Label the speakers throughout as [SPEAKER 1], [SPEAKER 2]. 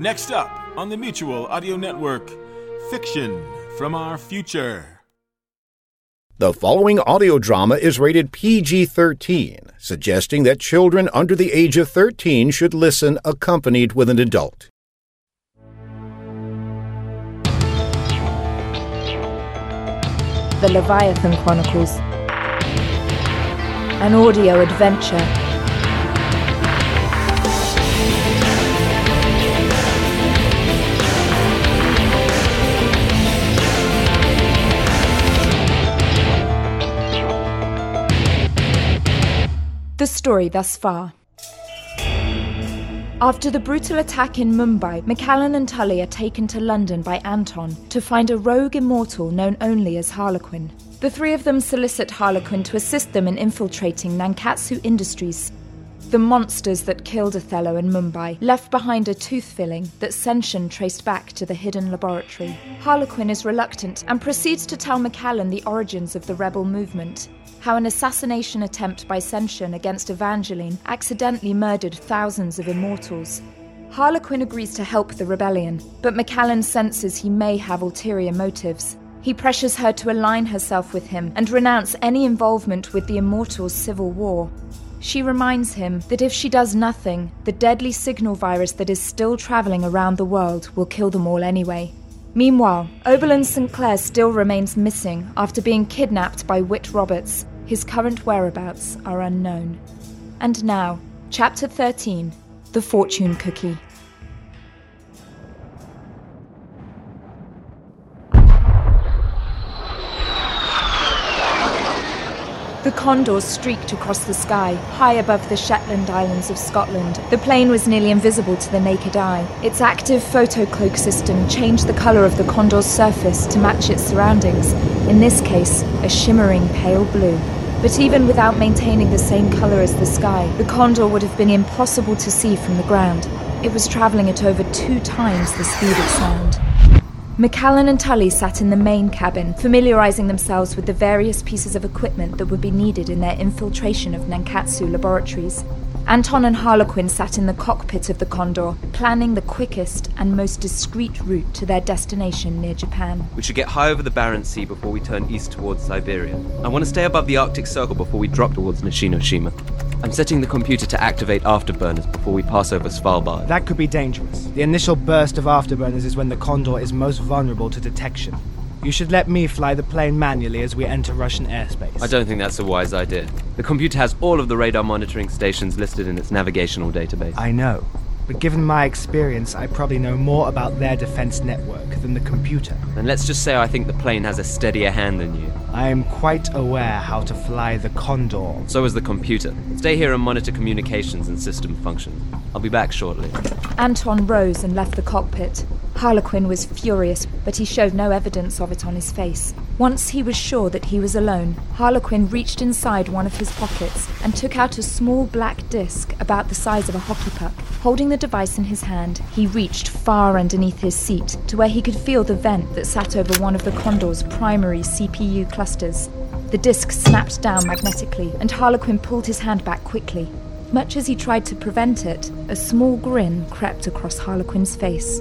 [SPEAKER 1] Next up on the Mutual Audio Network, Fiction from Our Future.
[SPEAKER 2] The following audio drama is rated PG 13, suggesting that children under the age of 13 should listen accompanied with an adult.
[SPEAKER 3] The Leviathan Chronicles. An audio adventure. The story thus far. After the brutal attack in Mumbai, McAllen and Tully are taken to London by Anton to find a rogue immortal known only as Harlequin. The three of them solicit Harlequin to assist them in infiltrating Nankatsu Industries, the monsters that killed Othello in Mumbai left behind a tooth filling that Senshin traced back to the hidden laboratory. Harlequin is reluctant and proceeds to tell McAllen the origins of the rebel movement. How an assassination attempt by Senshin against Evangeline accidentally murdered thousands of immortals. Harlequin agrees to help the rebellion, but McAllen senses he may have ulterior motives. He pressures her to align herself with him and renounce any involvement with the Immortals' civil war. She reminds him that if she does nothing, the deadly signal virus that is still traveling around the world will kill them all anyway. Meanwhile, Oberlin St. Clair still remains missing after being kidnapped by Whit Roberts. His current whereabouts are unknown. And now, Chapter 13 The Fortune Cookie. The Condor streaked across the sky, high above the Shetland Islands of Scotland. The plane was nearly invisible to the naked eye. Its active photocloak system changed the colour of the Condor's surface to match its surroundings, in this case, a shimmering pale blue. But even without maintaining the same colour as the sky, the Condor would have been impossible to see from the ground. It was travelling at over two times the speed of sound. McAllen and Tully sat in the main cabin, familiarizing themselves with the various pieces of equipment that would be needed in their infiltration of Nankatsu laboratories. Anton and Harlequin sat in the cockpit of the Condor, planning the quickest and most discreet route to their destination near Japan.
[SPEAKER 4] We should get high over the Barents Sea before we turn east towards Siberia. I want to stay above the Arctic Circle before we drop towards Nishinoshima. I'm setting the computer to activate afterburners before we pass over Svalbard.
[SPEAKER 5] That could be dangerous. The initial burst of afterburners is when the Condor is most vulnerable to detection. You should let me fly the plane manually as we enter Russian airspace.
[SPEAKER 4] I don't think that's a wise idea. The computer has all of the radar monitoring stations listed in its navigational database.
[SPEAKER 5] I know. But given my experience, I probably know more about their defense network than the computer.
[SPEAKER 4] Then let's just say I think the plane has a steadier hand than you.
[SPEAKER 5] I am quite aware how to fly the Condor.
[SPEAKER 4] So is the computer. Stay here and monitor communications and system functions. I'll be back shortly.
[SPEAKER 3] Anton rose and left the cockpit. Harlequin was furious, but he showed no evidence of it on his face. Once he was sure that he was alone, Harlequin reached inside one of his pockets and took out a small black disc about the size of a hockey puck. Holding the device in his hand, he reached far underneath his seat to where he could feel the vent that sat over one of the Condor's primary CPU clusters. The disc snapped down magnetically, and Harlequin pulled his hand back quickly. Much as he tried to prevent it, a small grin crept across Harlequin's face.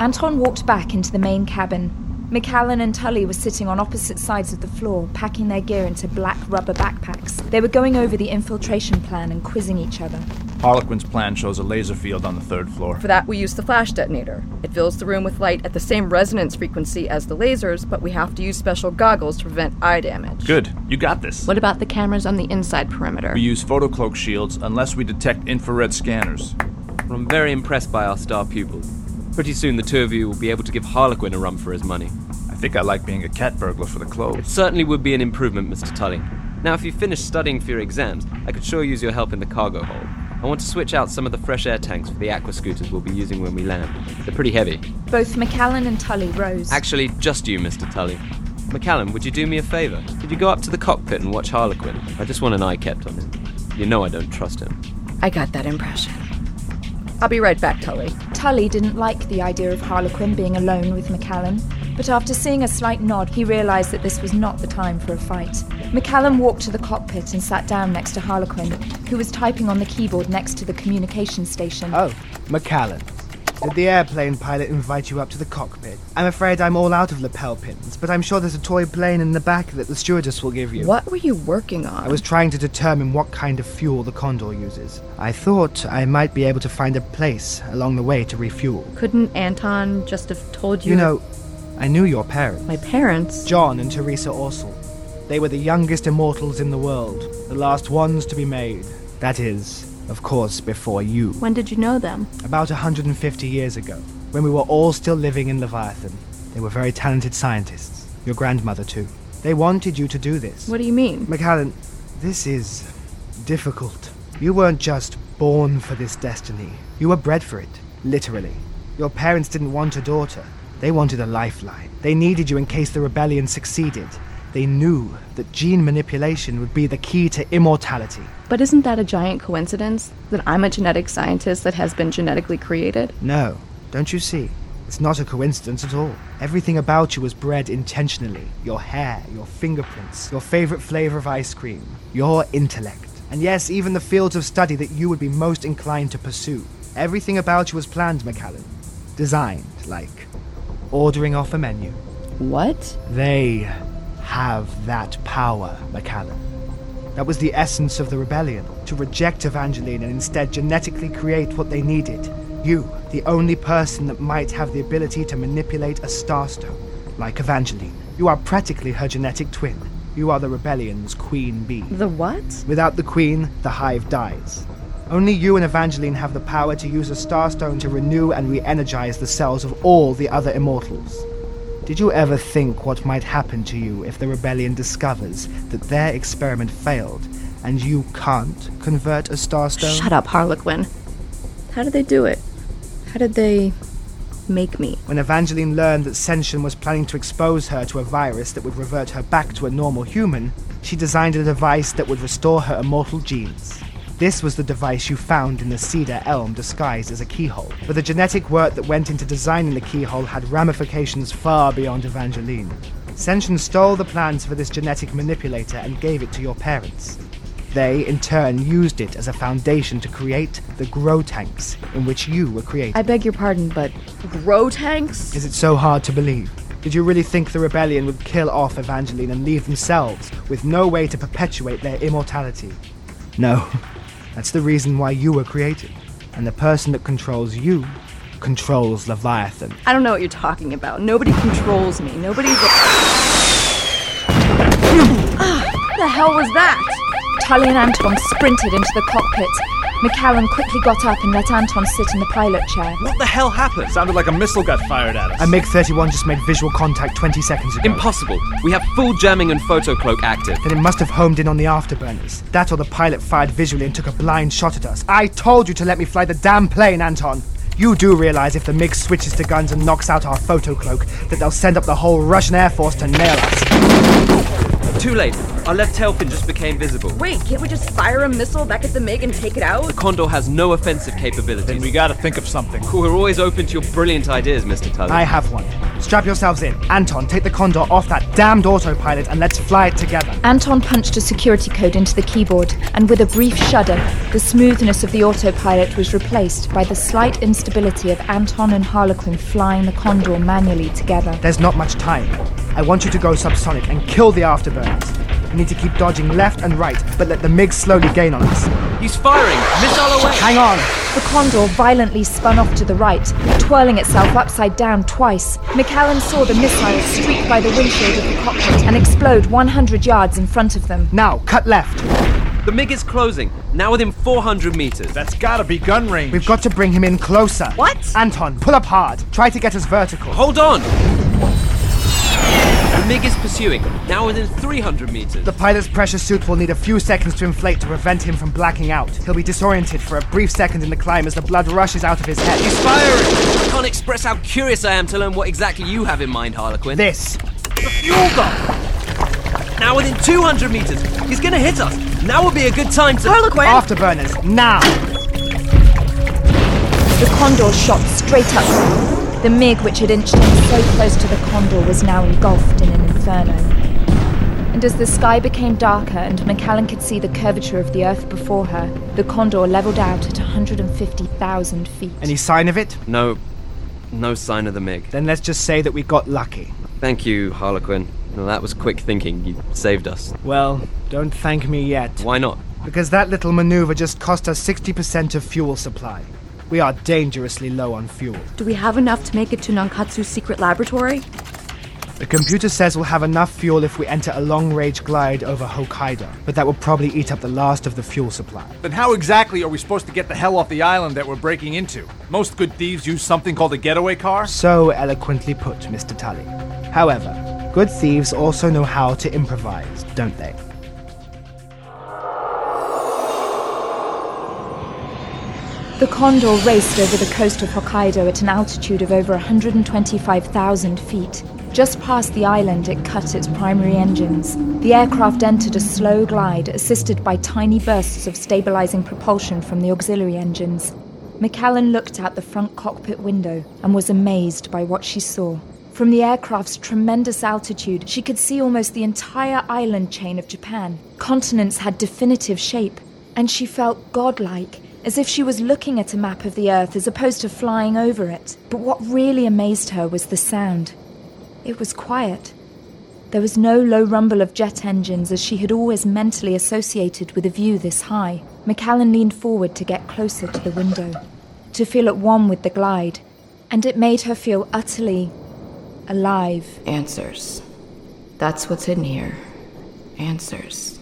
[SPEAKER 3] Anton walked back into the main cabin. McAllen and Tully were sitting on opposite sides of the floor, packing their gear into black rubber backpacks. They were going over the infiltration plan and quizzing each other.
[SPEAKER 6] Harlequin's plan shows a laser field on the third floor.
[SPEAKER 7] For that, we use the flash detonator. It fills the room with light at the same resonance frequency as the lasers, but we have to use special goggles to prevent eye damage.
[SPEAKER 6] Good, you got this.
[SPEAKER 8] What about the cameras on the inside perimeter?
[SPEAKER 6] We use photocloak shields unless we detect infrared scanners.
[SPEAKER 4] I'm very impressed by our star pupils. Pretty soon the two of you will be able to give Harlequin a run for his money.
[SPEAKER 6] I think I like being a cat burglar for the clothes.
[SPEAKER 4] It certainly would be an improvement, Mr. Tully. Now, if you finish studying for your exams, I could sure use your help in the cargo hold. I want to switch out some of the fresh air tanks for the aqua scooters we'll be using when we land. They're pretty heavy.
[SPEAKER 3] Both McAllen and Tully rose.
[SPEAKER 4] Actually, just you, Mr. Tully. McAllen, would you do me a favor? Could you go up to the cockpit and watch Harlequin? I just want an eye kept on him. You know I don't trust him.
[SPEAKER 7] I got that impression. I'll be right back, Tully.
[SPEAKER 3] Tully didn't like the idea of Harlequin being alone with McAllen, but after seeing a slight nod, he realized that this was not the time for a fight. McAllen walked to the cockpit and sat down next to Harlequin, who was typing on the keyboard next to the communication station.
[SPEAKER 5] Oh, McAllen. Did the airplane pilot invite you up to the cockpit? I'm afraid I'm all out of lapel pins, but I'm sure there's a toy plane in the back that the stewardess will give you.
[SPEAKER 7] What were you working on?
[SPEAKER 5] I was trying to determine what kind of fuel the Condor uses. I thought I might be able to find a place along the way to refuel.
[SPEAKER 7] Couldn't Anton just have told you?
[SPEAKER 5] You know, I knew your parents.
[SPEAKER 7] my parents.
[SPEAKER 5] John and Teresa Orsel. They were the youngest immortals in the world, the last ones to be made. That is, of course, before you.
[SPEAKER 8] When did you know them?
[SPEAKER 5] About 150 years ago, when we were all still living in Leviathan. They were very talented scientists. Your grandmother, too. They wanted you to do this.
[SPEAKER 8] What do you mean?
[SPEAKER 5] McAllen, this is difficult. You weren't just born for this destiny, you were bred for it, literally. Your parents didn't want a daughter, they wanted a lifeline. They needed you in case the rebellion succeeded. They knew that gene manipulation would be the key to immortality.
[SPEAKER 8] But isn't that a giant coincidence that I'm a genetic scientist that has been genetically created?
[SPEAKER 5] No, don't you see? It's not a coincidence at all. Everything about you was bred intentionally. Your hair, your fingerprints, your favorite flavor of ice cream, your intellect. And yes, even the fields of study that you would be most inclined to pursue. Everything about you was planned, McAllen. Designed, like ordering off a menu.
[SPEAKER 8] What?
[SPEAKER 5] They have that power, McAllen. That was the essence of the rebellion to reject Evangeline and instead genetically create what they needed. You, the only person that might have the ability to manipulate a starstone, like Evangeline. You are practically her genetic twin. You are the rebellion's queen bee.
[SPEAKER 7] The what?
[SPEAKER 5] Without the queen, the hive dies. Only you and Evangeline have the power to use a starstone to renew and re energize the cells of all the other immortals. Did you ever think what might happen to you if the rebellion discovers that their experiment failed and you can't convert a starstone?
[SPEAKER 8] Shut up, Harlequin. How did they do it? How did they make me?
[SPEAKER 5] When Evangeline learned that Senshin was planning to expose her to a virus that would revert her back to a normal human, she designed a device that would restore her immortal genes. This was the device you found in the cedar elm disguised as a keyhole. But the genetic work that went into designing the keyhole had ramifications far beyond Evangeline. Senshin stole the plans for this genetic manipulator and gave it to your parents. They, in turn, used it as a foundation to create the grow tanks in which you were created.
[SPEAKER 8] I beg your pardon, but
[SPEAKER 7] Grow tanks?
[SPEAKER 5] Is it so hard to believe? Did you really think the rebellion would kill off Evangeline and leave themselves with no way to perpetuate their immortality? No. That's the reason why you were created. And the person that controls you controls Leviathan.
[SPEAKER 7] I don't know what you're talking about. Nobody controls me. Nobody. Ah, the hell was that?
[SPEAKER 3] Tully and Anton sprinted into the cockpit. McAllen quickly got up and let Anton sit in the pilot chair.
[SPEAKER 4] What the hell happened?
[SPEAKER 6] Sounded like a missile got fired at us.
[SPEAKER 5] A MiG 31 just made visual contact 20 seconds ago.
[SPEAKER 4] Impossible. We have full jamming and photo cloak active.
[SPEAKER 5] Then it must have homed in on the afterburners. That or the pilot fired visually and took a blind shot at us. I told you to let me fly the damn plane, Anton! You do realize if the MiG switches to guns and knocks out our photo cloak, that they'll send up the whole Russian Air Force to nail us.
[SPEAKER 4] Too late. Our left tail fin just became visible.
[SPEAKER 7] Wait, can't we just fire a missile back at the MiG and take it out?
[SPEAKER 4] The Condor has no offensive
[SPEAKER 6] Then
[SPEAKER 4] capabilities.
[SPEAKER 6] we gotta think of something. Cool.
[SPEAKER 4] We're always open to your brilliant ideas, Mr. Tully.
[SPEAKER 5] I have one. Strap yourselves in. Anton, take the Condor off that damned autopilot and let's fly it together.
[SPEAKER 3] Anton punched a security code into the keyboard, and with a brief shudder, the smoothness of the autopilot was replaced by the slight instability of Anton and Harlequin flying the Condor manually together.
[SPEAKER 5] There's not much time. I want you to go subsonic and kill the afterburners. We need to keep dodging left and right, but let the MiG slowly gain on us.
[SPEAKER 4] He's firing! Missile away!
[SPEAKER 5] Hang on!
[SPEAKER 3] The Condor violently spun off to the right, twirling itself upside down twice. McAllen saw the missile streak by the windshield of the cockpit and explode 100 yards in front of them.
[SPEAKER 5] Now, cut left.
[SPEAKER 4] The MiG is closing, now within 400 meters.
[SPEAKER 6] That's gotta be gun range.
[SPEAKER 5] We've got to bring him in closer.
[SPEAKER 7] What?
[SPEAKER 5] Anton, pull up hard. Try to get us vertical.
[SPEAKER 4] Hold on! The MiG is pursuing, now within 300 meters.
[SPEAKER 5] The pilot's pressure suit will need a few seconds to inflate to prevent him from blacking out. He'll be disoriented for a brief second in the climb as the blood rushes out of his head.
[SPEAKER 4] He's firing! I can't express how curious I am to learn what exactly you have in mind, Harlequin.
[SPEAKER 5] This.
[SPEAKER 4] The fuel gun! Now within 200 meters. He's gonna hit us. Now would be a good time to.
[SPEAKER 7] Harlequin!
[SPEAKER 5] Afterburners, now!
[SPEAKER 3] The Condor shot straight up. The MiG, which had inched in so close to the Condor, was now engulfed in an inferno. And as the sky became darker and McAllen could see the curvature of the Earth before her, the Condor leveled out at 150,000 feet.
[SPEAKER 5] Any sign of it?
[SPEAKER 4] No. No sign of the MiG.
[SPEAKER 5] Then let's just say that we got lucky.
[SPEAKER 4] Thank you, Harlequin. Well, that was quick thinking. You saved us.
[SPEAKER 5] Well, don't thank me yet.
[SPEAKER 4] Why not?
[SPEAKER 5] Because that little maneuver just cost us 60% of fuel supply. We are dangerously low on fuel.
[SPEAKER 7] Do we have enough to make it to Nankatsu's secret laboratory?
[SPEAKER 5] The computer says we'll have enough fuel if we enter a long range glide over Hokkaido, but that will probably eat up the last of the fuel supply.
[SPEAKER 6] Then how exactly are we supposed to get the hell off the island that we're breaking into? Most good thieves use something called a getaway car?
[SPEAKER 5] So eloquently put, Mr. Tully. However, good thieves also know how to improvise, don't they?
[SPEAKER 3] The Condor raced over the coast of Hokkaido at an altitude of over 125,000 feet. Just past the island, it cut its primary engines. The aircraft entered a slow glide, assisted by tiny bursts of stabilizing propulsion from the auxiliary engines. McAllen looked out the front cockpit window and was amazed by what she saw. From the aircraft's tremendous altitude, she could see almost the entire island chain of Japan. Continents had definitive shape, and she felt godlike, as if she was looking at a map of the Earth as opposed to flying over it. But what really amazed her was the sound. It was quiet. There was no low rumble of jet engines as she had always mentally associated with a view this high. McAllen leaned forward to get closer to the window, to feel at one with the glide, and it made her feel utterly alive.
[SPEAKER 8] Answers. That's what's in here. Answers.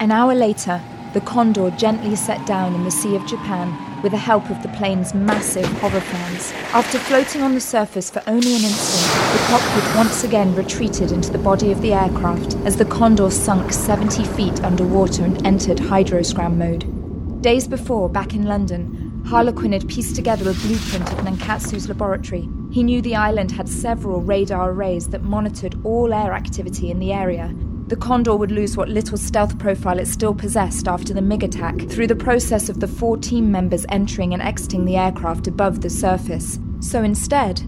[SPEAKER 3] An hour later, the Condor gently set down in the Sea of Japan with the help of the plane's massive hover fans. After floating on the surface for only an instant, the cockpit once again retreated into the body of the aircraft as the Condor sunk 70 feet underwater and entered hydroscram mode. Days before, back in London, Harlequin had pieced together a blueprint of Nankatsu's laboratory. He knew the island had several radar arrays that monitored all air activity in the area, the Condor would lose what little stealth profile it still possessed after the MiG attack through the process of the four team members entering and exiting the aircraft above the surface. So instead,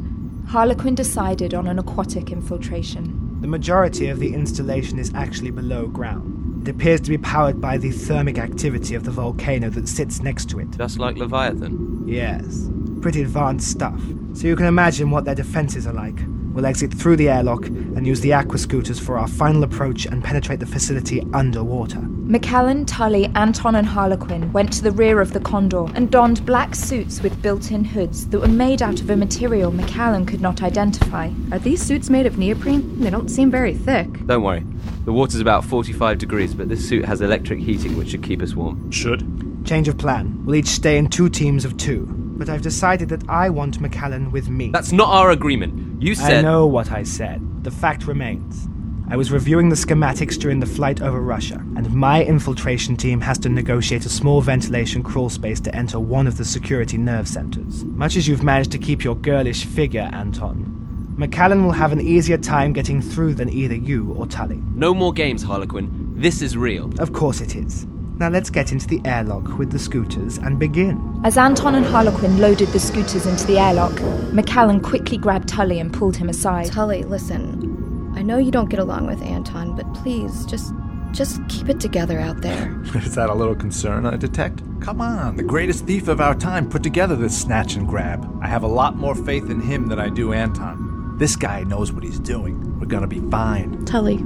[SPEAKER 3] Harlequin decided on an aquatic infiltration.
[SPEAKER 5] The majority of the installation is actually below ground. It appears to be powered by the thermic activity of the volcano that sits next to it.
[SPEAKER 4] Just like Leviathan.
[SPEAKER 5] Yes, pretty advanced stuff. So you can imagine what their defenses are like. We'll exit through the airlock and use the aqua scooters for our final approach and penetrate the facility underwater.
[SPEAKER 3] McAllen, Tully, Anton, and Harlequin went to the rear of the Condor and donned black suits with built in hoods that were made out of a material McAllen could not identify.
[SPEAKER 7] Are these suits made of neoprene? They don't seem very thick.
[SPEAKER 4] Don't worry. The water's about 45 degrees, but this suit has electric heating which should keep us warm.
[SPEAKER 6] Should.
[SPEAKER 5] Change of plan. We'll each stay in two teams of two. But I've decided that I want McAllen with me.
[SPEAKER 4] That's not our agreement. You said.
[SPEAKER 5] I know what I said. The fact remains. I was reviewing the schematics during the flight over Russia, and my infiltration team has to negotiate a small ventilation crawl space to enter one of the security nerve centers. Much as you've managed to keep your girlish figure, Anton, McAllen will have an easier time getting through than either you or Tully.
[SPEAKER 4] No more games, Harlequin. This is real.
[SPEAKER 5] Of course it is. Now let's get into the airlock with the scooters and begin.
[SPEAKER 3] As Anton and Harlequin loaded the scooters into the airlock, McAllen quickly grabbed Tully and pulled him aside.
[SPEAKER 7] Tully, listen. I know you don't get along with Anton, but please, just just keep it together out there.
[SPEAKER 6] Is that a little concern I detect? Come on, the greatest thief of our time put together this snatch and grab. I have a lot more faith in him than I do Anton. This guy knows what he's doing. We're gonna be fine.
[SPEAKER 8] Tully,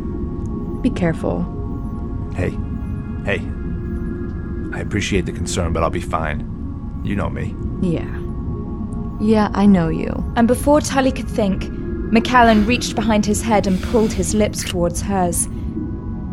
[SPEAKER 8] be careful.
[SPEAKER 6] Hey, hey, I appreciate the concern, but I'll be fine. You know me.
[SPEAKER 8] Yeah. Yeah, I know you.
[SPEAKER 3] And before Tully could think, McAllen reached behind his head and pulled his lips towards hers.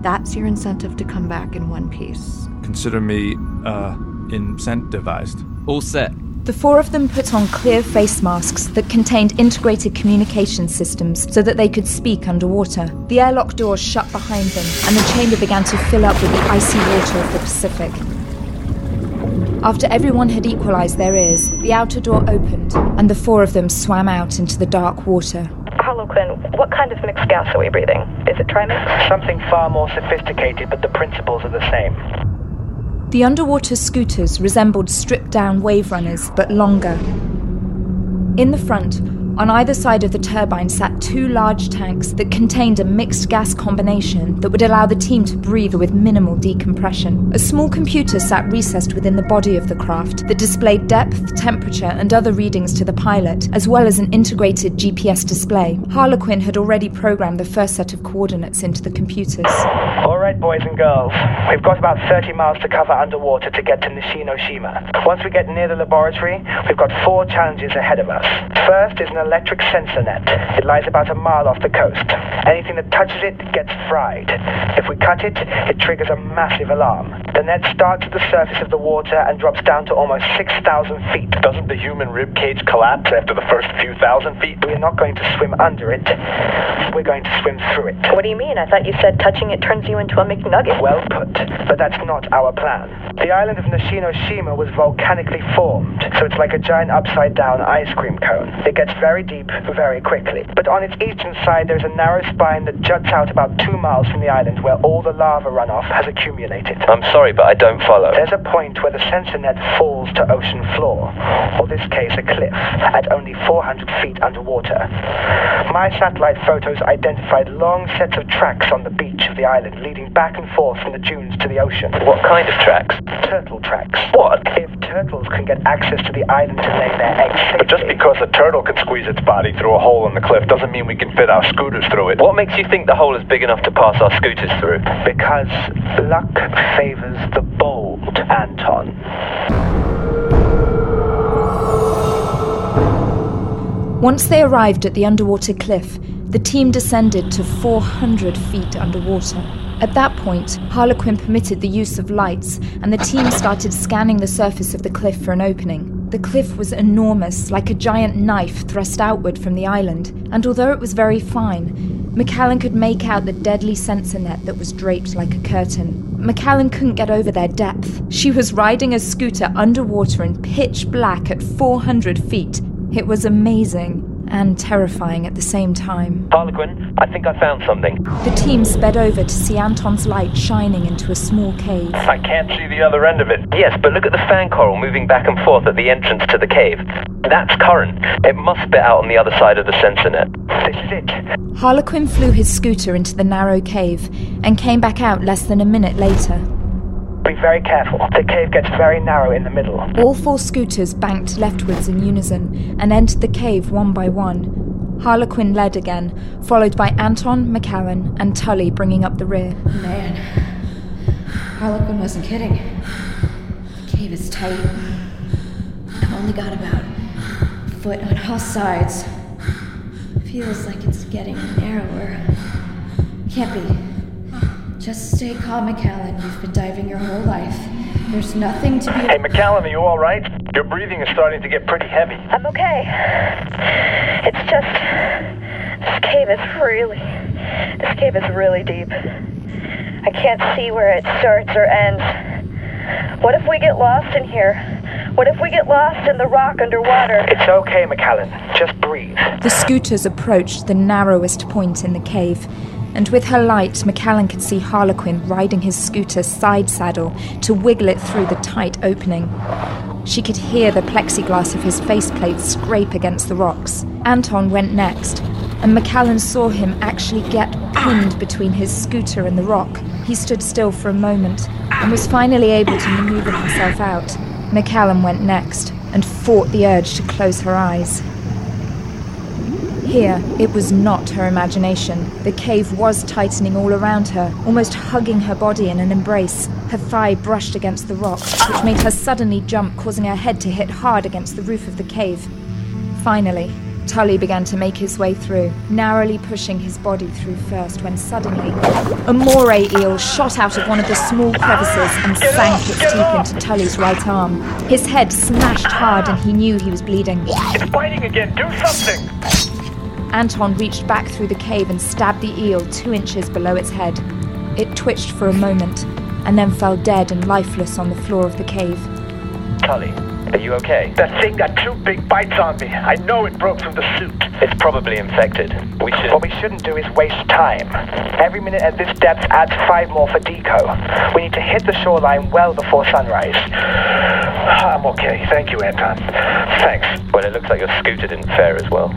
[SPEAKER 8] That's your incentive to come back in one piece.
[SPEAKER 6] Consider me, uh, incentivized.
[SPEAKER 4] All set.
[SPEAKER 3] The four of them put on clear face masks that contained integrated communication systems so that they could speak underwater. The airlock doors shut behind them, and the chamber began to fill up with the icy water of the Pacific. After everyone had equalized their ears, the outer door opened, and the four of them swam out into the dark water.
[SPEAKER 9] Harlequin, what kind of mixed gas are we breathing? Is it trimix?
[SPEAKER 10] Something far more sophisticated, but the principles are the same.
[SPEAKER 3] The underwater scooters resembled stripped down wave runners, but longer. In the front, On either side of the turbine sat two large tanks that contained a mixed gas combination that would allow the team to breathe with minimal decompression. A small computer sat recessed within the body of the craft that displayed depth, temperature, and other readings to the pilot, as well as an integrated GPS display. Harlequin had already programmed the first set of coordinates into the computers.
[SPEAKER 10] All right, boys and girls. We've got about 30 miles to cover underwater to get to Nishinoshima. Once we get near the laboratory, we've got four challenges ahead of us. First is an electric sensor net. It lies about a mile off the coast. Anything that touches it gets fried. If we cut it, it triggers a massive alarm. The net starts at the surface of the water and drops down to almost 6,000 feet.
[SPEAKER 11] Doesn't the human rib cage collapse after the first few thousand feet?
[SPEAKER 10] We're not going to swim under it. We're going to swim through it.
[SPEAKER 9] What do you mean? I thought you said touching it turns you into a McNugget.
[SPEAKER 10] Well put, but that's not our plan. The island of Nishinoshima was volcanically formed, so it's like a giant upside down ice cream cone. It gets very deep very quickly. But on its eastern side, there's a narrow spine that juts out about two miles from the island where all the lava runoff has accumulated.
[SPEAKER 4] I'm sorry, but I don't follow.
[SPEAKER 10] There's a point where the sensor net falls to ocean floor, or this case, a cliff, at only 400 feet underwater. My satellite photos identified long sets of tracks on the beach of the island leading back and forth from the dunes to the ocean.
[SPEAKER 4] What kind of tracks?
[SPEAKER 10] Turtle tracks.
[SPEAKER 11] What?
[SPEAKER 10] If turtles can get access to the island to lay their eggs safely.
[SPEAKER 11] But just because a turtle can squeeze its body through a hole in the cliff doesn't mean we can fit our scooters through it.
[SPEAKER 4] What makes you think the hole is big enough to pass our scooters through?
[SPEAKER 10] Because luck favors the bold, Anton.
[SPEAKER 3] Once they arrived at the underwater cliff, the team descended to 400 feet underwater. At that point, Harlequin permitted the use of lights, and the team started scanning the surface of the cliff for an opening. The cliff was enormous, like a giant knife thrust outward from the island, and although it was very fine, McAllen could make out the deadly sensor net that was draped like a curtain. McAllen couldn't get over their depth. She was riding a scooter underwater in pitch black at 400 feet. It was amazing and terrifying at the same time.
[SPEAKER 4] Harlequin, I think I found something.
[SPEAKER 3] The team sped over to see Anton's light shining into a small cave.
[SPEAKER 11] I can't see the other end of it.
[SPEAKER 4] Yes, but look at the fan coral moving back and forth at the entrance to the cave. That's current. It must spit out on the other side of the sensor net.
[SPEAKER 10] This is it.
[SPEAKER 3] Harlequin flew his scooter into the narrow cave and came back out less than a minute later.
[SPEAKER 10] Be very careful. The cave gets very narrow in the middle.
[SPEAKER 3] All four scooters banked leftwards in unison and entered the cave one by one. Harlequin led again, followed by Anton, McAllen, and Tully bringing up the rear.
[SPEAKER 8] Man, Harlequin wasn't kidding. The cave is tight. I've only got about a foot on all sides. Feels like it's getting narrower. Can't be. Just stay calm, McAllen. You've been diving your whole life. There's nothing to be.
[SPEAKER 11] Hey, McAllen, are you all right? Your breathing is starting to get pretty heavy.
[SPEAKER 9] I'm okay. It's just. This cave is really. This cave is really deep. I can't see where it starts or ends. What if we get lost in here? What if we get lost in the rock underwater?
[SPEAKER 10] It's okay, McAllen. Just breathe.
[SPEAKER 3] The scooters approached the narrowest point in the cave, and with her light, McAllen could see Harlequin riding his scooter side saddle to wiggle it through the tight opening. She could hear the plexiglass of his faceplate scrape against the rocks. Anton went next, and McAllen saw him actually get pinned between his scooter and the rock. He stood still for a moment and was finally able to maneuver himself out. McAllen went next and fought the urge to close her eyes. Here, it was not her imagination. The cave was tightening all around her, almost hugging her body in an embrace. Her thigh brushed against the rock, which made her suddenly jump, causing her head to hit hard against the roof of the cave. Finally, Tully began to make his way through, narrowly pushing his body through first when suddenly a moray eel shot out of one of the small crevices and sank its teeth into Tully's right arm. His head smashed hard and he knew he was bleeding.
[SPEAKER 11] It's biting again. Do something.
[SPEAKER 3] Anton reached back through the cave and stabbed the eel two inches below its head. It twitched for a moment and then fell dead and lifeless on the floor of the cave.
[SPEAKER 4] Tully, are you okay?
[SPEAKER 11] That thing got two big bites on me. I know it broke through the suit.
[SPEAKER 4] It's probably infected. We should.
[SPEAKER 10] What we shouldn't do is waste time. Every minute at this depth adds five more for deco. We need to hit the shoreline well before sunrise.
[SPEAKER 11] I'm okay. Thank you, Anton. Thanks.
[SPEAKER 4] Well, it looks like your scooter didn't fare as well.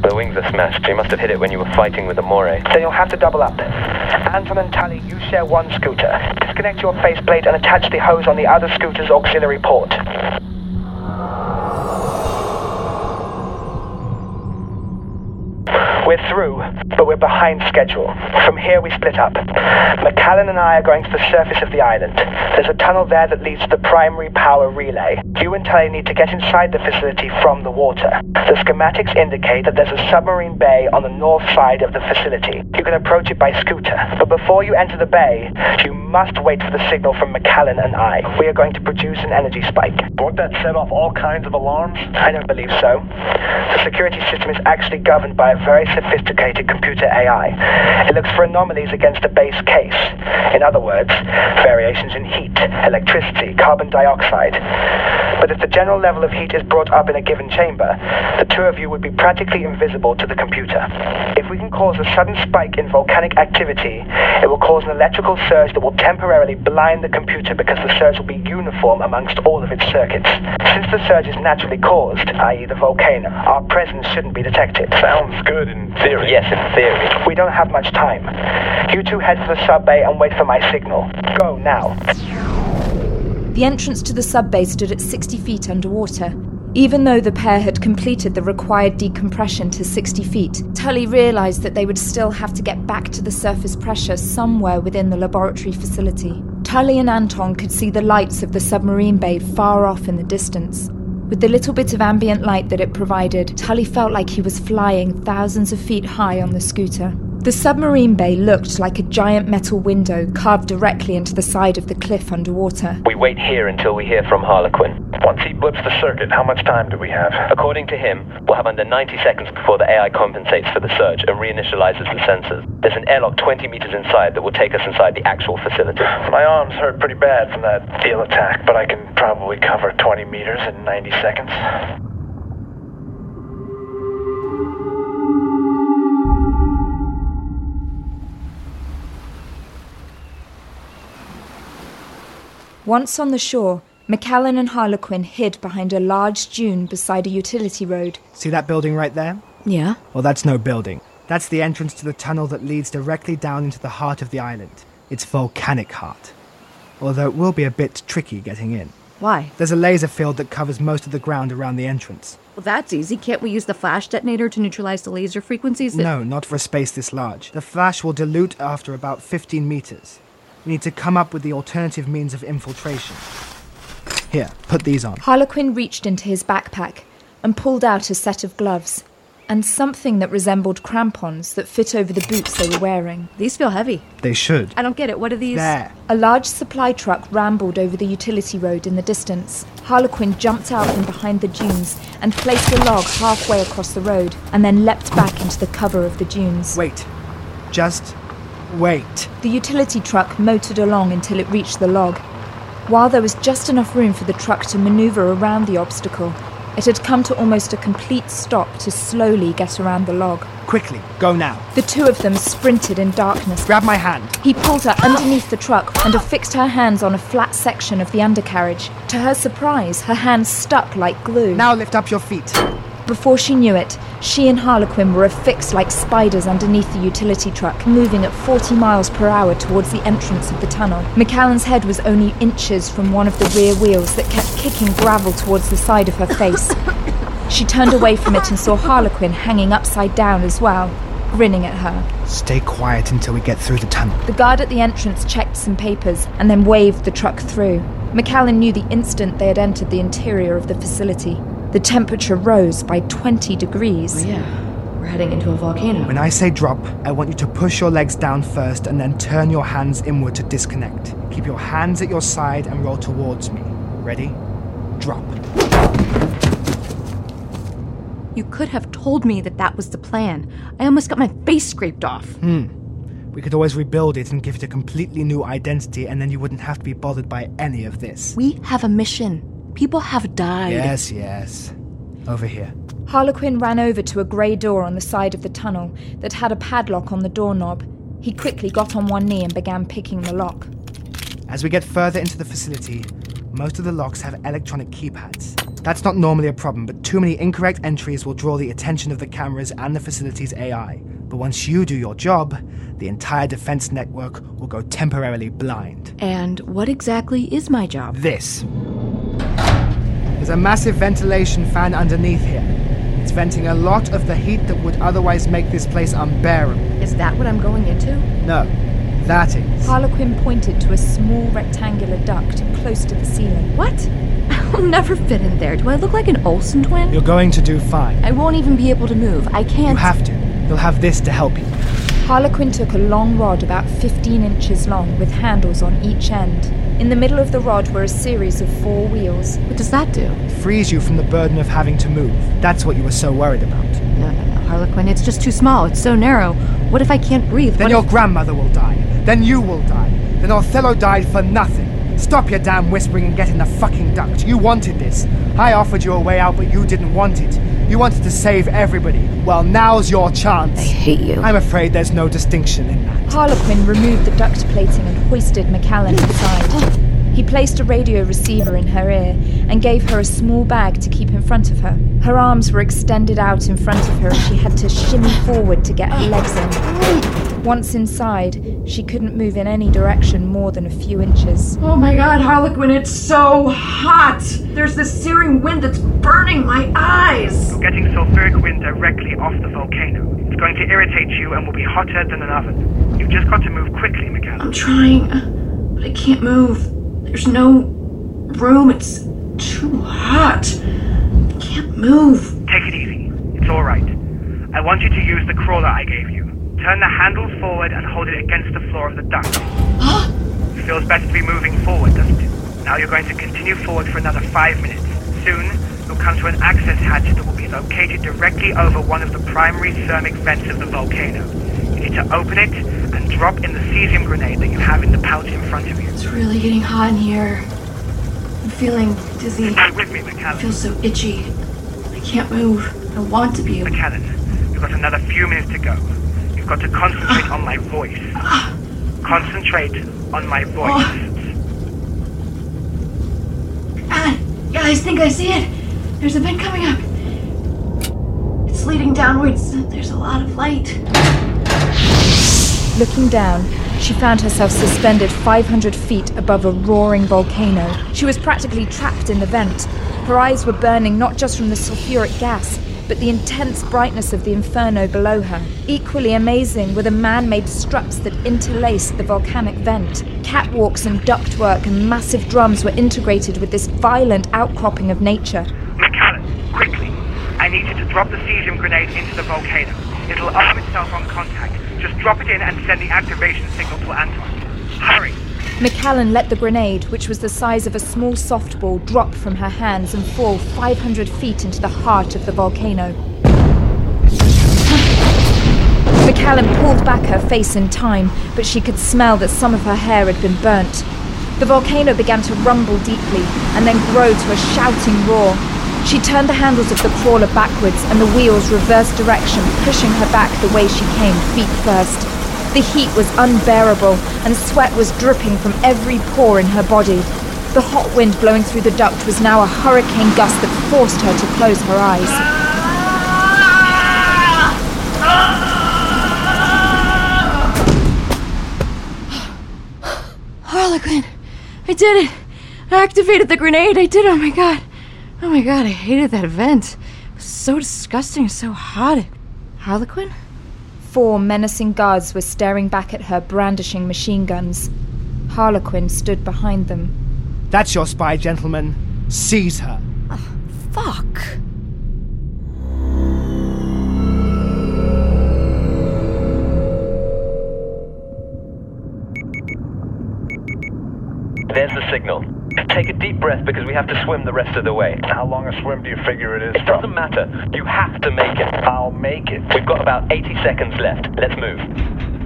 [SPEAKER 4] The wings are smashed. You must have hit it when you were fighting with the Moray.
[SPEAKER 10] Then you'll have to double up. Anton and Tully, you share one scooter. Disconnect your faceplate and attach the hose on the other scooter's auxiliary port. We're through, but we're behind schedule. From here, we split up. McAllen and I are going to the surface of the island. There's a tunnel there that leads to the primary power relay. You and Tully need to get inside the facility from the water. The schematics indicate that there's a submarine bay on the north side of the facility. You can approach it by scooter. But before you enter the bay, you must wait for the signal from McAllen and I. We are going to produce an energy spike.
[SPEAKER 11] Won't that set off all kinds of alarms?
[SPEAKER 10] I don't believe so. The security system is actually governed by a very sophisticated computer AI. It looks for anomalies against a base case. In other words, variations in heat, electricity, carbon dioxide. But if the general level of heat is brought up in a given chamber, the two of you would be practically invisible to the computer. If we can cause a sudden spike in volcanic activity, it will cause an electrical surge that will temporarily blind the computer because the surge will be uniform amongst all of its circuits. Since the surge is naturally caused, i.e. the volcano, our presence shouldn't be detected.
[SPEAKER 11] Sounds good theory.
[SPEAKER 4] Yes, in theory.
[SPEAKER 10] We don't have much time. You two head for the sub bay and wait for my signal. Go now.
[SPEAKER 3] The entrance to the subbay stood at 60 feet underwater. Even though the pair had completed the required decompression to 60 feet, Tully realized that they would still have to get back to the surface pressure somewhere within the laboratory facility. Tully and Anton could see the lights of the submarine bay far off in the distance. With the little bit of ambient light that it provided, Tully felt like he was flying thousands of feet high on the scooter. The submarine bay looked like a giant metal window carved directly into the side of the cliff underwater.
[SPEAKER 4] We wait here until we hear from Harlequin.
[SPEAKER 11] Once he blips the circuit, how much time do we have?
[SPEAKER 4] According to him, we'll have under 90 seconds before the AI compensates for the surge and reinitializes the sensors. There's an airlock 20 meters inside that will take us inside the actual facility.
[SPEAKER 11] My arms hurt pretty bad from that eel attack, but I can probably cover 20 meters in 90 seconds.
[SPEAKER 3] Once on the shore, McAllen and Harlequin hid behind a large dune beside a utility road.
[SPEAKER 5] See that building right there?
[SPEAKER 8] Yeah?
[SPEAKER 5] Well, that's no building. That's the entrance to the tunnel that leads directly down into the heart of the island. It's volcanic heart. Although it will be a bit tricky getting in.
[SPEAKER 8] Why?
[SPEAKER 5] There's a laser field that covers most of the ground around the entrance.
[SPEAKER 8] Well, that's easy. Can't we use the flash detonator to neutralize the laser frequencies? that-
[SPEAKER 5] No, not for a space this large. The flash will dilute after about 15 meters. We need to come up with the alternative means of infiltration. Here, put these on.
[SPEAKER 3] Harlequin reached into his backpack and pulled out a set of gloves and something that resembled crampons that fit over the boots they were wearing.
[SPEAKER 8] These feel heavy.
[SPEAKER 5] They should.
[SPEAKER 8] I don't get it. What are these?
[SPEAKER 5] There.
[SPEAKER 3] A large supply truck rambled over the utility road in the distance. Harlequin jumped out from behind the dunes and placed a log halfway across the road and then leapt back into the cover of the dunes.
[SPEAKER 5] Wait. Just wait.
[SPEAKER 3] The utility truck motored along until it reached the log. While there was just enough room for the truck to maneuver around the obstacle, it had come to almost a complete stop to slowly get around the log.
[SPEAKER 5] Quickly, go now.
[SPEAKER 3] The two of them sprinted in darkness.
[SPEAKER 5] Grab my hand.
[SPEAKER 3] He pulled her underneath the truck and affixed her hands on a flat section of the undercarriage. To her surprise, her hands stuck like glue.
[SPEAKER 5] Now lift up your feet.
[SPEAKER 3] Before she knew it, she and Harlequin were affixed like spiders underneath the utility truck, moving at 40 miles per hour towards the entrance of the tunnel. McAllen's head was only inches from one of the rear wheels that kept kicking gravel towards the side of her face. She turned away from it and saw Harlequin hanging upside down as well, grinning at her.
[SPEAKER 5] Stay quiet until we get through the tunnel.
[SPEAKER 3] The guard at the entrance checked some papers and then waved the truck through. McAllen knew the instant they had entered the interior of the facility. The temperature rose by 20 degrees.
[SPEAKER 8] Oh, yeah. We're heading into a volcano.
[SPEAKER 5] When I say drop, I want you to push your legs down first and then turn your hands inward to disconnect. Keep your hands at your side and roll towards me. Ready? Drop.
[SPEAKER 8] You could have told me that that was the plan. I almost got my face scraped off.
[SPEAKER 5] Hmm. We could always rebuild it and give it a completely new identity, and then you wouldn't have to be bothered by any of this.
[SPEAKER 8] We have a mission. People have died.
[SPEAKER 5] Yes, yes. Over here.
[SPEAKER 3] Harlequin ran over to a grey door on the side of the tunnel that had a padlock on the doorknob. He quickly got on one knee and began picking the lock.
[SPEAKER 5] As we get further into the facility, Most of the locks have electronic keypads. That's not normally a problem, but too many incorrect entries will draw the attention of the cameras and the facility's AI. But once you do your job, the entire defense network will go temporarily blind.
[SPEAKER 8] And what exactly is my job?
[SPEAKER 5] This. There's a massive ventilation fan underneath here. It's venting a lot of the heat that would otherwise make this place unbearable.
[SPEAKER 8] Is that what I'm going into?
[SPEAKER 5] No, that is.
[SPEAKER 3] Harlequin pointed to a small rectangular duct close to the ceiling.
[SPEAKER 8] What? I'll never fit in there. Do I look like an Olsen twin?
[SPEAKER 5] You're going to do fine.
[SPEAKER 8] I won't even be able to move. I can't.
[SPEAKER 5] You have to. You'll have this to help you.
[SPEAKER 3] Harlequin took a long rod about 15 inches long with handles on each end. In the middle of the rod were a series of four wheels.
[SPEAKER 8] What does that do?
[SPEAKER 5] Frees you from the burden of having to move. That's what you were so worried about.
[SPEAKER 8] No, no, no, Harlequin. It's just too small. It's so narrow. What if I can't breathe?
[SPEAKER 5] Then
[SPEAKER 8] What
[SPEAKER 5] your
[SPEAKER 8] if-
[SPEAKER 5] grandmother will die. Then you will die. Then Othello died for nothing. Stop your damn whispering and get in the fucking duct. You wanted this. I offered you a way out, but you didn't want it. You wanted to save everybody. Well, now's your chance. I
[SPEAKER 8] hate you.
[SPEAKER 5] I'm afraid there's no distinction in that.
[SPEAKER 3] Harlequin removed the duct plating and hoisted McAllen inside. He placed a radio receiver in her ear and gave her a small bag to keep in front of her. Her arms were extended out in front of her and she had to shimmy forward to get her legs in. Once inside, she couldn't move in any direction more than a few inches.
[SPEAKER 7] Oh my god, Harlequin, it's so hot! There's this searing wind that's burning my eyes!
[SPEAKER 12] You're getting sulfuric wind directly off the volcano. It's going to irritate you and will be hotter than an oven. You've just got to move quickly, McAllen.
[SPEAKER 7] I'm trying, but I can't move. There's no room. It's too hot. I can't move.
[SPEAKER 12] Take it easy. It's all right. I want you to use the crawler I gave you. Turn the handle forward and hold it against the floor of the duct. It feels better to be moving forward, doesn't it? Now you're going to continue forward for another five minutes. Soon, you'll come to an access hatch that will be located directly over one of the primary thermic vents of the volcano. You need to open it and drop in the cesium grenade that you have in the pouch in front of you.
[SPEAKER 7] It's really getting hot in here. I'm feeling dizzy.
[SPEAKER 12] Stay with me,
[SPEAKER 7] I feel so itchy. I can't move. I want to be
[SPEAKER 12] McAllen, you've got another few minutes to go. You've got to concentrate on my voice. Concentrate on my voice.
[SPEAKER 7] Ah, guys, think I see it. There's a vent coming up. It's leading downwards. There's a lot of light.
[SPEAKER 3] Looking down, she found herself suspended 500 feet above a roaring volcano. She was practically trapped in the vent. Her eyes were burning not just from the sulfuric gas, but the intense brightness of the inferno below her. Equally amazing were the man made struts that interlaced the volcanic vent. Catwalks and ductwork and massive drums were integrated with this violent outcropping of nature.
[SPEAKER 12] McAllen, quickly. I need you to drop the cesium grenade into the volcano. It'll arm itself on contact. Just drop it in and send the activation signal to Anton. Hurry!
[SPEAKER 3] McAllen let the grenade, which was the size of a small softball, drop from her hands and fall 500 feet into the heart of the volcano. McAllen pulled back her face in time, but she could smell that some of her hair had been burnt. The volcano began to rumble deeply and then grow to a shouting roar. She turned the handles of the crawler backwards and the wheels reversed direction, pushing her back the way she came, feet first. The heat was unbearable, and sweat was dripping from every pore in her body. The hot wind blowing through the duct was now a hurricane gust that forced her to close her eyes.
[SPEAKER 7] Harlequin! I did it! I activated the grenade! I did! Oh my god! Oh my god, I hated that event. It was so disgusting so hot. Harlequin?
[SPEAKER 3] Four menacing guards were staring back at her, brandishing machine guns. Harlequin stood behind them.
[SPEAKER 5] That's your spy, gentlemen. Seize her.
[SPEAKER 8] Fuck.
[SPEAKER 4] There's the signal. Take a deep breath because we have to swim the rest of the way.
[SPEAKER 11] How long a swim do you figure it is?
[SPEAKER 4] It doesn't matter. You have to make it.
[SPEAKER 11] I'll make it.
[SPEAKER 4] We've got about 80 seconds left. Let's move.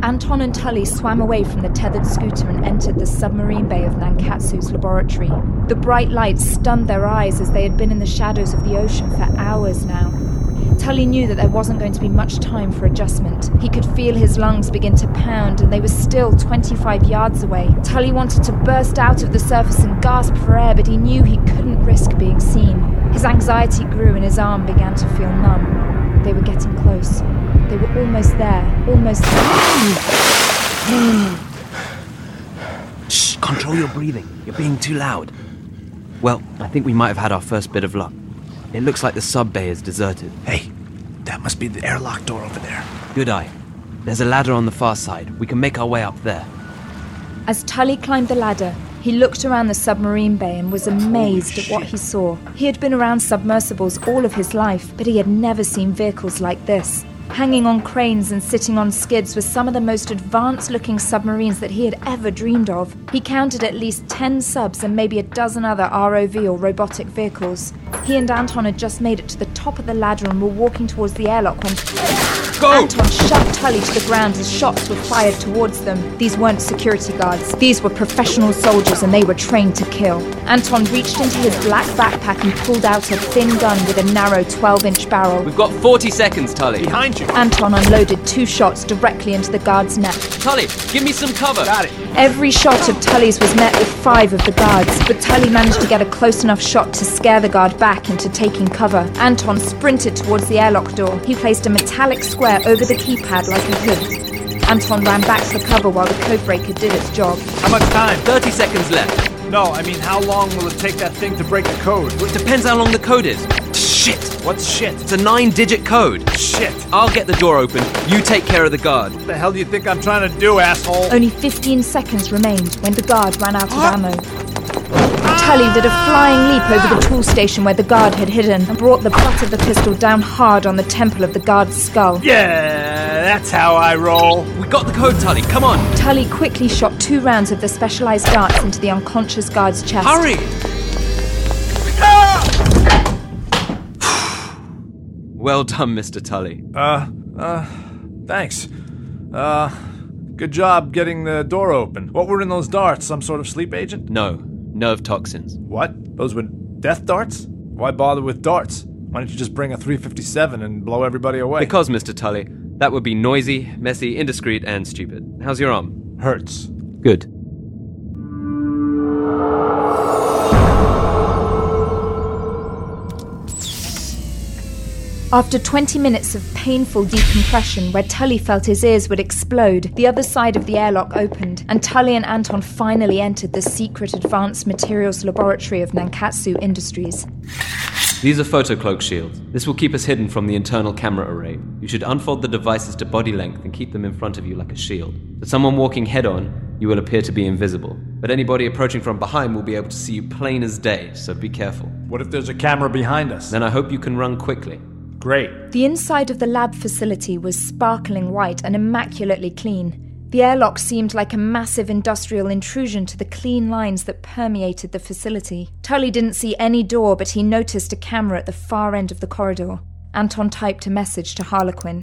[SPEAKER 3] Anton and Tully swam away from the tethered scooter and entered the submarine bay of Nankatsu's laboratory. The bright lights stunned their eyes as they had been in the shadows of the ocean for hours now. Tully knew that there wasn't going to be much time for adjustment. He could feel his lungs begin to pound, and they were still 25 yards away. Tully wanted to burst out of the surface and gasp for air, but he knew he couldn't risk being seen. His anxiety grew, and his arm began to feel numb. They were getting close. They were almost there, almost there.
[SPEAKER 4] Shh, control your breathing. You're being too loud. Well, I think we might have had our first bit of luck. It looks like the sub bay is deserted.
[SPEAKER 6] Hey, that must be the airlock door over there.
[SPEAKER 4] Good eye. There's a ladder on the far side. We can make our way up there.
[SPEAKER 3] As Tully climbed the ladder, he looked around the submarine bay and was amazed at what he saw. He had been around submersibles all of his life, but he had never seen vehicles like this. Hanging on cranes and sitting on skids were some of the most advanced looking submarines that he had ever dreamed of. He counted at least 10 subs and maybe a dozen other ROV or robotic vehicles. He and Anton had just made it to the top of the ladder and were walking towards the airlock when.
[SPEAKER 4] Go!
[SPEAKER 3] Anton shoved Tully to the ground as shots were fired towards them. These weren't security guards. These were professional soldiers and they were trained to kill. Anton reached into his black backpack and pulled out a thin gun with a narrow 12 inch barrel.
[SPEAKER 4] We've got 40 seconds, Tully.
[SPEAKER 6] Behind you.
[SPEAKER 3] Anton unloaded two shots directly into the guard's neck.
[SPEAKER 4] Tully, give me some cover.
[SPEAKER 6] Got it.
[SPEAKER 3] Every shot of Tully's was met with five of the guards, but Tully managed to get a close enough shot to scare the guard back into taking cover. Anton sprinted towards the airlock door. He placed a metallic square over the keypad like a hood. Anton ran back for cover while the codebreaker did its job.
[SPEAKER 6] How much time?
[SPEAKER 4] 30 seconds left.
[SPEAKER 6] No, I mean, how long will it take that thing to break the code?
[SPEAKER 4] Well, it depends how long the code is. Shit!
[SPEAKER 6] What's shit?
[SPEAKER 4] It's a nine digit code.
[SPEAKER 6] Shit.
[SPEAKER 4] I'll get the door open. You take care of the guard.
[SPEAKER 6] What the hell do you think I'm trying to do, asshole?
[SPEAKER 3] Only 15 seconds remained when the guard ran out of ammo. Tully did a flying leap over the tool station where the guard had hidden and brought the butt of the pistol down hard on the temple of the guard's skull.
[SPEAKER 6] Yeah, that's how I roll.
[SPEAKER 4] We got the code, Tully. Come on.
[SPEAKER 3] Tully quickly shot two rounds of the specialized darts into the unconscious guard's chest.
[SPEAKER 4] Hurry! well done, Mr. Tully.
[SPEAKER 6] Uh, uh, thanks. Uh, good job getting the door open. What were in those darts? Some sort of sleep agent?
[SPEAKER 4] No, nerve toxins.
[SPEAKER 6] What? Those were death darts? Why bother with darts? Why don't you just bring a 357 and blow everybody away?
[SPEAKER 4] Because, Mr. Tully, that would be noisy, messy, indiscreet, and stupid. How's your arm?
[SPEAKER 6] Hurts.
[SPEAKER 4] Good.
[SPEAKER 3] After 20 minutes of painful decompression where Tully felt his ears would explode, the other side of the airlock opened, and Tully and Anton finally entered the secret advanced materials laboratory of Nankatsu Industries.
[SPEAKER 4] These are photocloak shields. This will keep us hidden from the internal camera array. You should unfold the devices to body length and keep them in front of you like a shield. To someone walking head on, you will appear to be invisible. But anybody approaching from behind will be able to see you plain as day, so be careful.
[SPEAKER 6] What if there's a camera behind us?
[SPEAKER 4] Then I hope you can run quickly.
[SPEAKER 6] Great.
[SPEAKER 3] The inside of the lab facility was sparkling white and immaculately clean. The airlock seemed like a massive industrial intrusion to the clean lines that permeated the facility. Tully didn't see any door, but he noticed a camera at the far end of the corridor. Anton typed a message to Harlequin.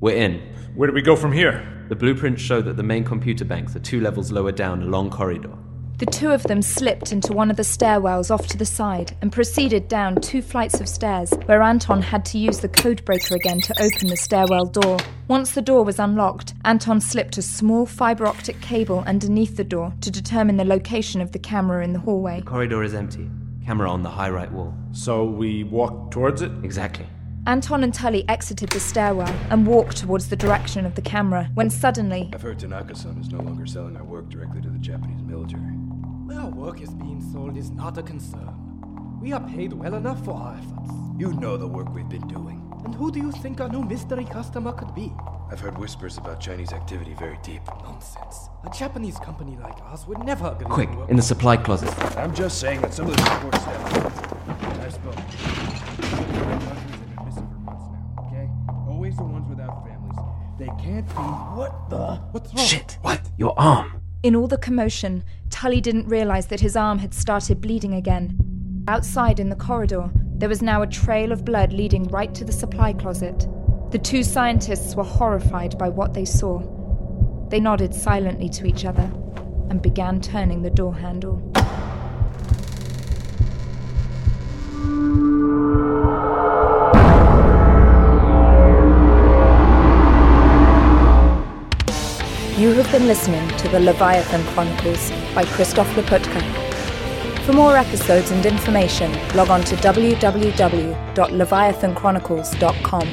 [SPEAKER 4] We're in.
[SPEAKER 6] Where do we go from here?
[SPEAKER 4] The blueprints show that the main computer banks are two levels lower down a long corridor.
[SPEAKER 3] The two of them slipped into one of the stairwells off to the side and proceeded down two flights of stairs, where Anton had to use the codebreaker again to open the stairwell door. Once the door was unlocked, Anton slipped a small fiber optic cable underneath the door to determine the location of the camera in the hallway.
[SPEAKER 4] The corridor is empty. Camera on the high right wall.
[SPEAKER 6] So we walk towards it?
[SPEAKER 4] Exactly.
[SPEAKER 3] Anton and Tully exited the stairwell and walked towards the direction of the camera when suddenly.
[SPEAKER 13] I've heard Tanaka-san is no longer selling our work directly to the Japanese military.
[SPEAKER 14] Where our work is being sold is not a concern. We are paid well enough for our efforts.
[SPEAKER 13] You know the work we've been doing.
[SPEAKER 14] And who do you think our new mystery customer could be?
[SPEAKER 13] I've heard whispers about Chinese activity very deep.
[SPEAKER 14] Nonsense. A Japanese company like ours would never agree
[SPEAKER 4] Quick,
[SPEAKER 14] to work
[SPEAKER 4] in the supply closet.
[SPEAKER 13] I'm just saying that some of the support staff. I spoke. Okay? Always the ones without families. They can't be. What the?
[SPEAKER 14] What's wrong?
[SPEAKER 4] Shit! What? Your arm.
[SPEAKER 3] In all the commotion, Tully didn't realize that his arm had started bleeding again. Outside in the corridor, there was now a trail of blood leading right to the supply closet. The two scientists were horrified by what they saw. They nodded silently to each other and began turning the door handle. You've been listening to the Leviathan Chronicles by Christoph Laputka. For more episodes and information, log on to www.leviathanchronicles.com.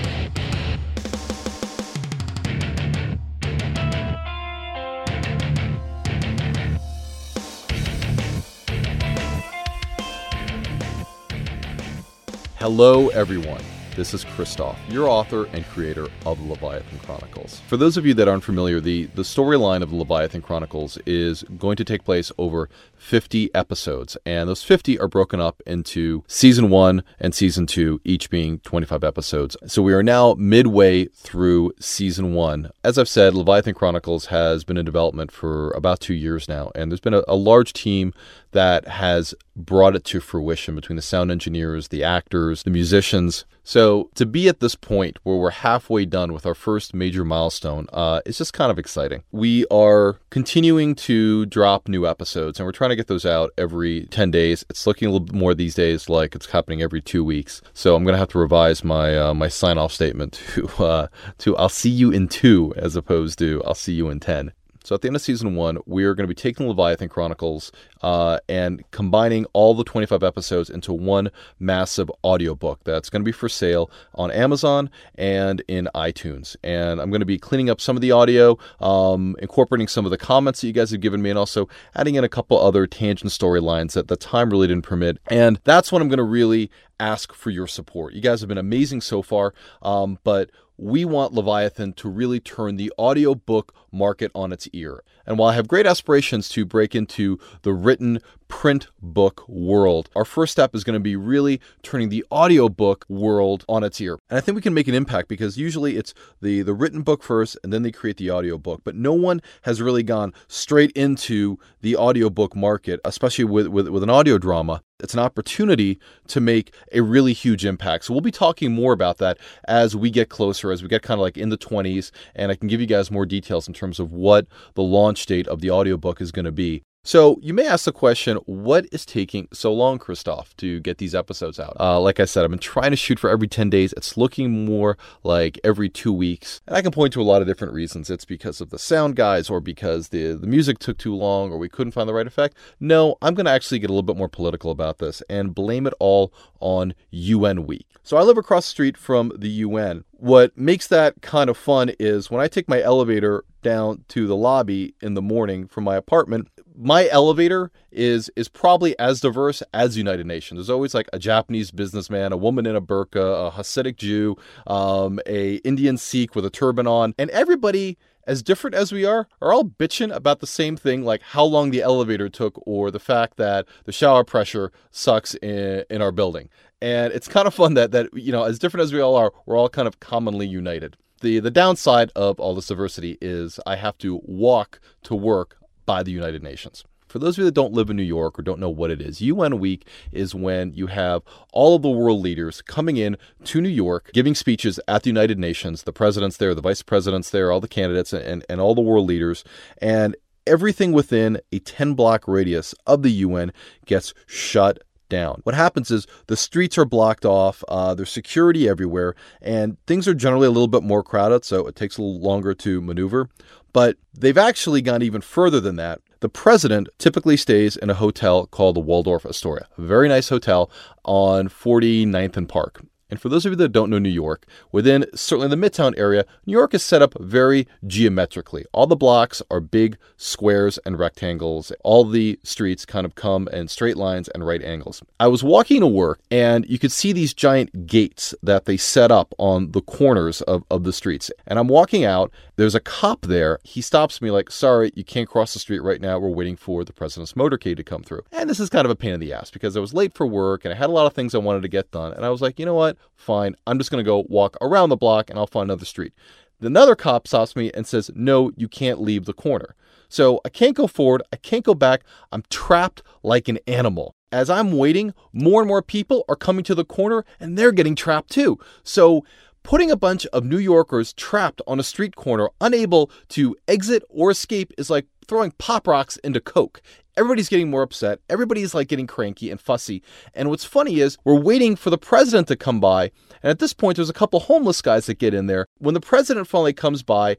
[SPEAKER 15] Hello, everyone. This is Christoph, your author and creator of Leviathan Chronicles. For those of you that aren't familiar, the, the storyline of Leviathan Chronicles is going to take place over 50 episodes, and those 50 are broken up into season one and season two, each being 25 episodes. So we are now midway through season one. As I've said, Leviathan Chronicles has been in development for about two years now, and there's been a, a large team that has brought it to fruition between the sound engineers, the actors, the musicians. So to be at this point where we're halfway done with our first major milestone, uh, it's just kind of exciting. We are continuing to drop new episodes, and we're trying to get those out every 10 days. It's looking a little bit more these days like it's happening every two weeks. So I'm going to have to revise my uh, my sign off statement to uh, to I'll see you in two as opposed to I'll see you in 10. So at the end of season one, we are going to be taking Leviathan Chronicles uh, and combining all the 25 episodes into one massive audiobook that's going to be for sale on Amazon and in iTunes. And I'm going to be cleaning up some of the audio, um, incorporating some of the comments that you guys have given me, and also adding in a couple other tangent storylines that the time really didn't permit. And that's when I'm going to really ask for your support. You guys have been amazing so far, um, but we want Leviathan to really turn the audiobook market on its ear. And while I have great aspirations to break into the written print book world, our first step is going to be really turning the audiobook world on its ear. And I think we can make an impact because usually it's the, the written book first and then they create the audiobook. But no one has really gone straight into the audiobook market, especially with, with, with an audio drama. It's an opportunity to make a really huge impact. So we'll be talking more about that as we get closer, as we get kind of like in the 20s, and I can give you guys more details in terms of what the launch date of the audiobook is going to be. So you may ask the question, what is taking so long, Christoph, to get these episodes out? Uh, like I said, I've been trying to shoot for every 10 days. It's looking more like every two weeks. And I can point to a lot of different reasons. It's because of the sound guys or because the, the music took too long or we couldn't find the right effect. No, I'm going to actually get a little bit more political about this and blame it all on UN Week. So I live across the street from the UN. What makes that kind of fun is when I take my elevator down to the lobby in the morning from my apartment, my elevator is is probably as diverse as United Nations. There's always like a Japanese businessman, a woman in a burqa, a Hasidic Jew, um, a Indian Sikh with a turban on, and everybody as different as we are, are all bitching about the same thing, like how long the elevator took or the fact that the shower pressure sucks in, in our building. And it's kind of fun that that you know, as different as we all are, we're all kind of commonly united. The the downside of all this diversity is I have to walk to work by the United Nations. For those of you that don't live in New York or don't know what it is, UN Week is when you have all of the world leaders coming in to New York, giving speeches at the United Nations, the president's there, the vice president's there, all the candidates, and, and all the world leaders. And everything within a 10 block radius of the UN gets shut down. What happens is the streets are blocked off, uh, there's security everywhere, and things are generally a little bit more crowded, so it takes a little longer to maneuver. But they've actually gone even further than that. The president typically stays in a hotel called the Waldorf Astoria, a very nice hotel on 49th and Park. And for those of you that don't know New York, within certainly the Midtown area, New York is set up very geometrically. All the blocks are big squares and rectangles. All the streets kind of come in straight lines and right angles. I was walking to work and you could see these giant gates that they set up on the corners of, of the streets. And I'm walking out, there's a cop there. He stops me like, sorry, you can't cross the street right now. We're waiting for the president's motorcade to come through. And this is kind of a pain in the ass because I was late for work and I had a lot of things I wanted to get done. And I was like, you know what? Fine. I'm just going to go walk around the block and I'll find another street. Another cop stops me and says, No, you can't leave the corner. So I can't go forward. I can't go back. I'm trapped like an animal. As I'm waiting, more and more people are coming to the corner and they're getting trapped too. So putting a bunch of New Yorkers trapped on a street corner, unable to exit or escape, is like throwing pop rocks into Coke. Everybody's getting more upset. Everybody's like getting cranky and fussy. And what's funny is we're waiting for the president to come by. And at this point, there's a couple homeless guys that get in there. When the president finally comes by,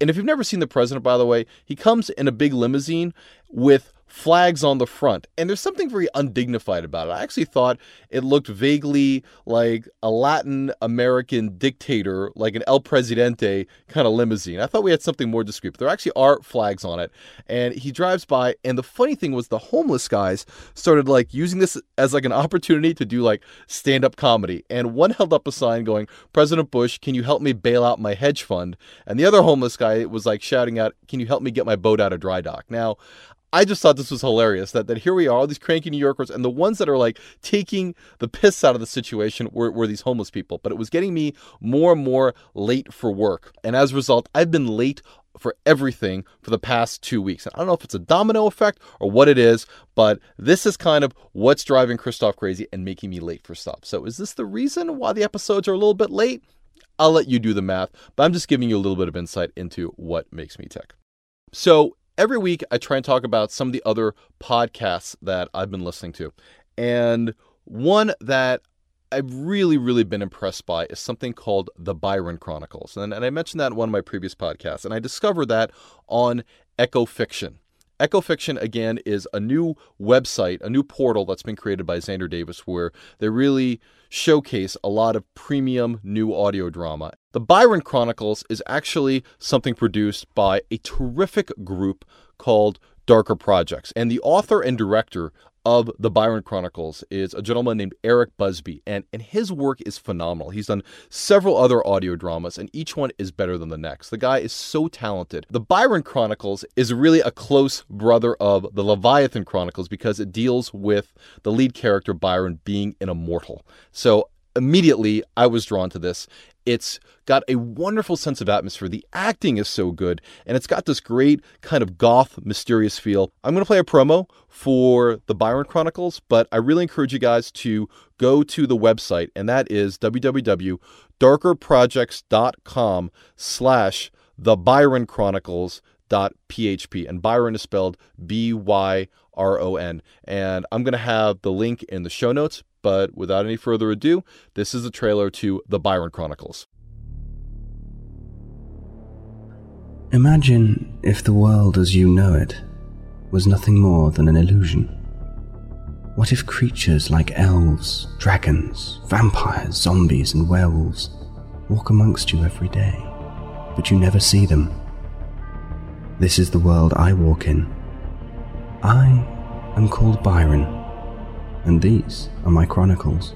[SPEAKER 15] And if you've never seen the president, by the way, he comes in a big limousine with flags on the front. And there's something very undignified about it. I actually thought it looked vaguely like a Latin American dictator, like an El Presidente kind of limousine. I thought we had something more discreet, but there actually are flags on it. And he drives by, and the funny thing was the homeless guys started like using this as like an opportunity to do like stand-up comedy. And one held up a sign going, President Bush, can you help me bail out my hedge fund? And the other homeless guy was like shouting out, Can you help me get my boat out of dry dock? Now, I just thought this was hilarious that, that here we are, all these cranky New Yorkers, and the ones that are like taking the piss out of the situation were, were these homeless people. But it was getting me more and more late for work. And as a result, I've been late for everything for the past two weeks. And I don't know if it's a domino effect or what it is, but this is kind of what's driving Christoph crazy and making me late for stuff. So is this the reason why the episodes are a little bit late? I'll let you do the math, but I'm just giving you a little bit of insight into what makes me tick. So every week I try and talk about some of the other podcasts that I've been listening to. And one that I've really, really been impressed by is something called the Byron Chronicles. And, and I mentioned that in one of my previous podcasts. And I discovered that on Echo Fiction. Echo Fiction, again, is a new website, a new portal that's been created by Xander Davis, where they really showcase a lot of premium new audio drama. The Byron Chronicles is actually something produced by a terrific group called Darker Projects. And the author and director of the Byron Chronicles is a gentleman named Eric Busby, and, and his work is phenomenal. He's done several other audio dramas, and each one is better than the next. The guy is so talented. The Byron Chronicles is really a close brother of the Leviathan Chronicles because it deals with the lead character Byron being an immortal. So immediately I was drawn to this. It's got a wonderful sense of atmosphere. The acting is so good, and it's got this great kind of goth, mysterious feel. I'm going to play a promo for the Byron Chronicles, but I really encourage you guys to go to the website, and that is www.darkerprojects.com slash the Byron Chronicles php and byron is spelled b-y-r-o-n and i'm going to have the link in the show notes but without any further ado, this is a trailer to The Byron Chronicles.
[SPEAKER 16] Imagine if the world as you know it was nothing more than an illusion. What if creatures like elves, dragons, vampires, zombies, and werewolves walk amongst you every day, but you never see them? This is the world I walk in. I am called Byron and these are my chronicles.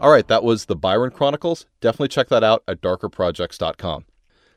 [SPEAKER 15] All right, that was the Byron Chronicles. Definitely check that out at darkerprojects.com.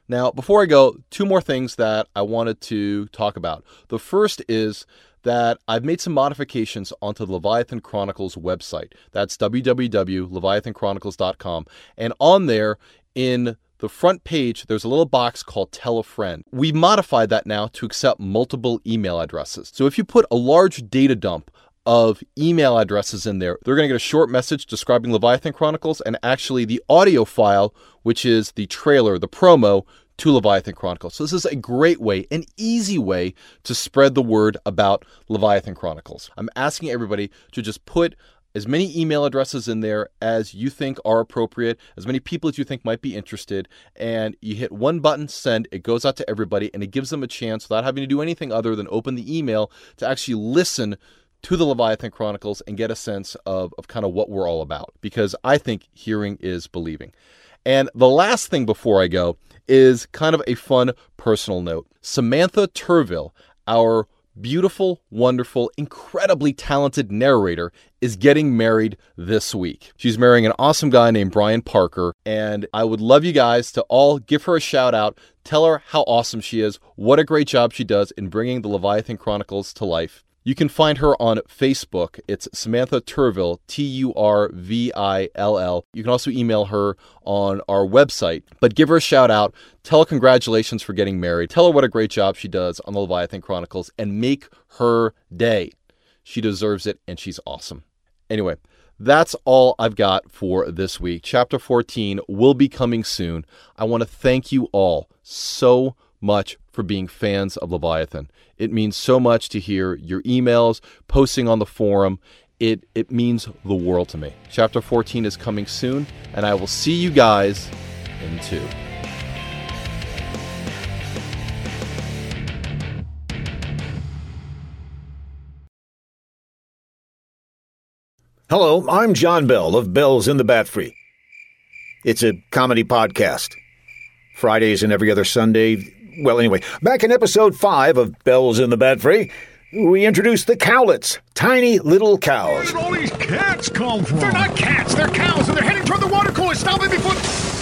[SPEAKER 15] Now, before I go, two more things that I wanted to talk about. The first is that I've made some modifications onto the Leviathan Chronicles website. That's www.leviathanchronicles.com. And on there, in the front page, there's a little box called Tell a Friend. We modified that now to accept multiple email addresses. So if you put a large data dump of email addresses in there, they're going to get a short message describing Leviathan Chronicles and actually the audio file, which is the trailer, the promo to Leviathan Chronicles. So this is a great way, an easy way to spread the word about Leviathan Chronicles. I'm asking everybody to just put as many email addresses in there as you think are appropriate, as many people as you think might be interested, and you hit one button, send, it goes out to everybody, and it gives them a chance without having to do anything other than open the email to actually listen to the Leviathan Chronicles and get a sense of, of kind of what we're all about. Because I think hearing is believing. And the last thing before I go is kind of a fun personal note. Samantha Turville, our beautiful, wonderful, incredibly talented narrator is getting married this week. She's marrying an awesome guy named Brian Parker, and I would love you guys to all give her a shout out. Tell her how awesome she is, what a great job she does in bringing the Leviathan Chronicles to life. You can find her on Facebook. It's Samantha Turville, T U R V I L L. You can also email her on our website, but give her a shout out. Tell her congratulations for getting married. Tell her what a great job she does on the Leviathan Chronicles and make her day. She deserves it and she's awesome. Anyway, that's all I've got for this week. Chapter 14 will be coming soon. I want to thank you all so much for being fans of Leviathan. It means so much to hear your emails, posting on the forum. it it means the world to me. Chapter 14 is coming soon, and I will see you guys in two.
[SPEAKER 2] Hello, I'm John Bell of Bells in the Bat Free. It's a comedy podcast. Fridays and every other Sunday. Well, anyway, back in episode 5 of Bells in the Bat Free, we introduced the cowlets, tiny little cows.
[SPEAKER 17] Where did all these cats come from? They're not cats, they're cows, and they're heading toward the water cooler. Stop it before.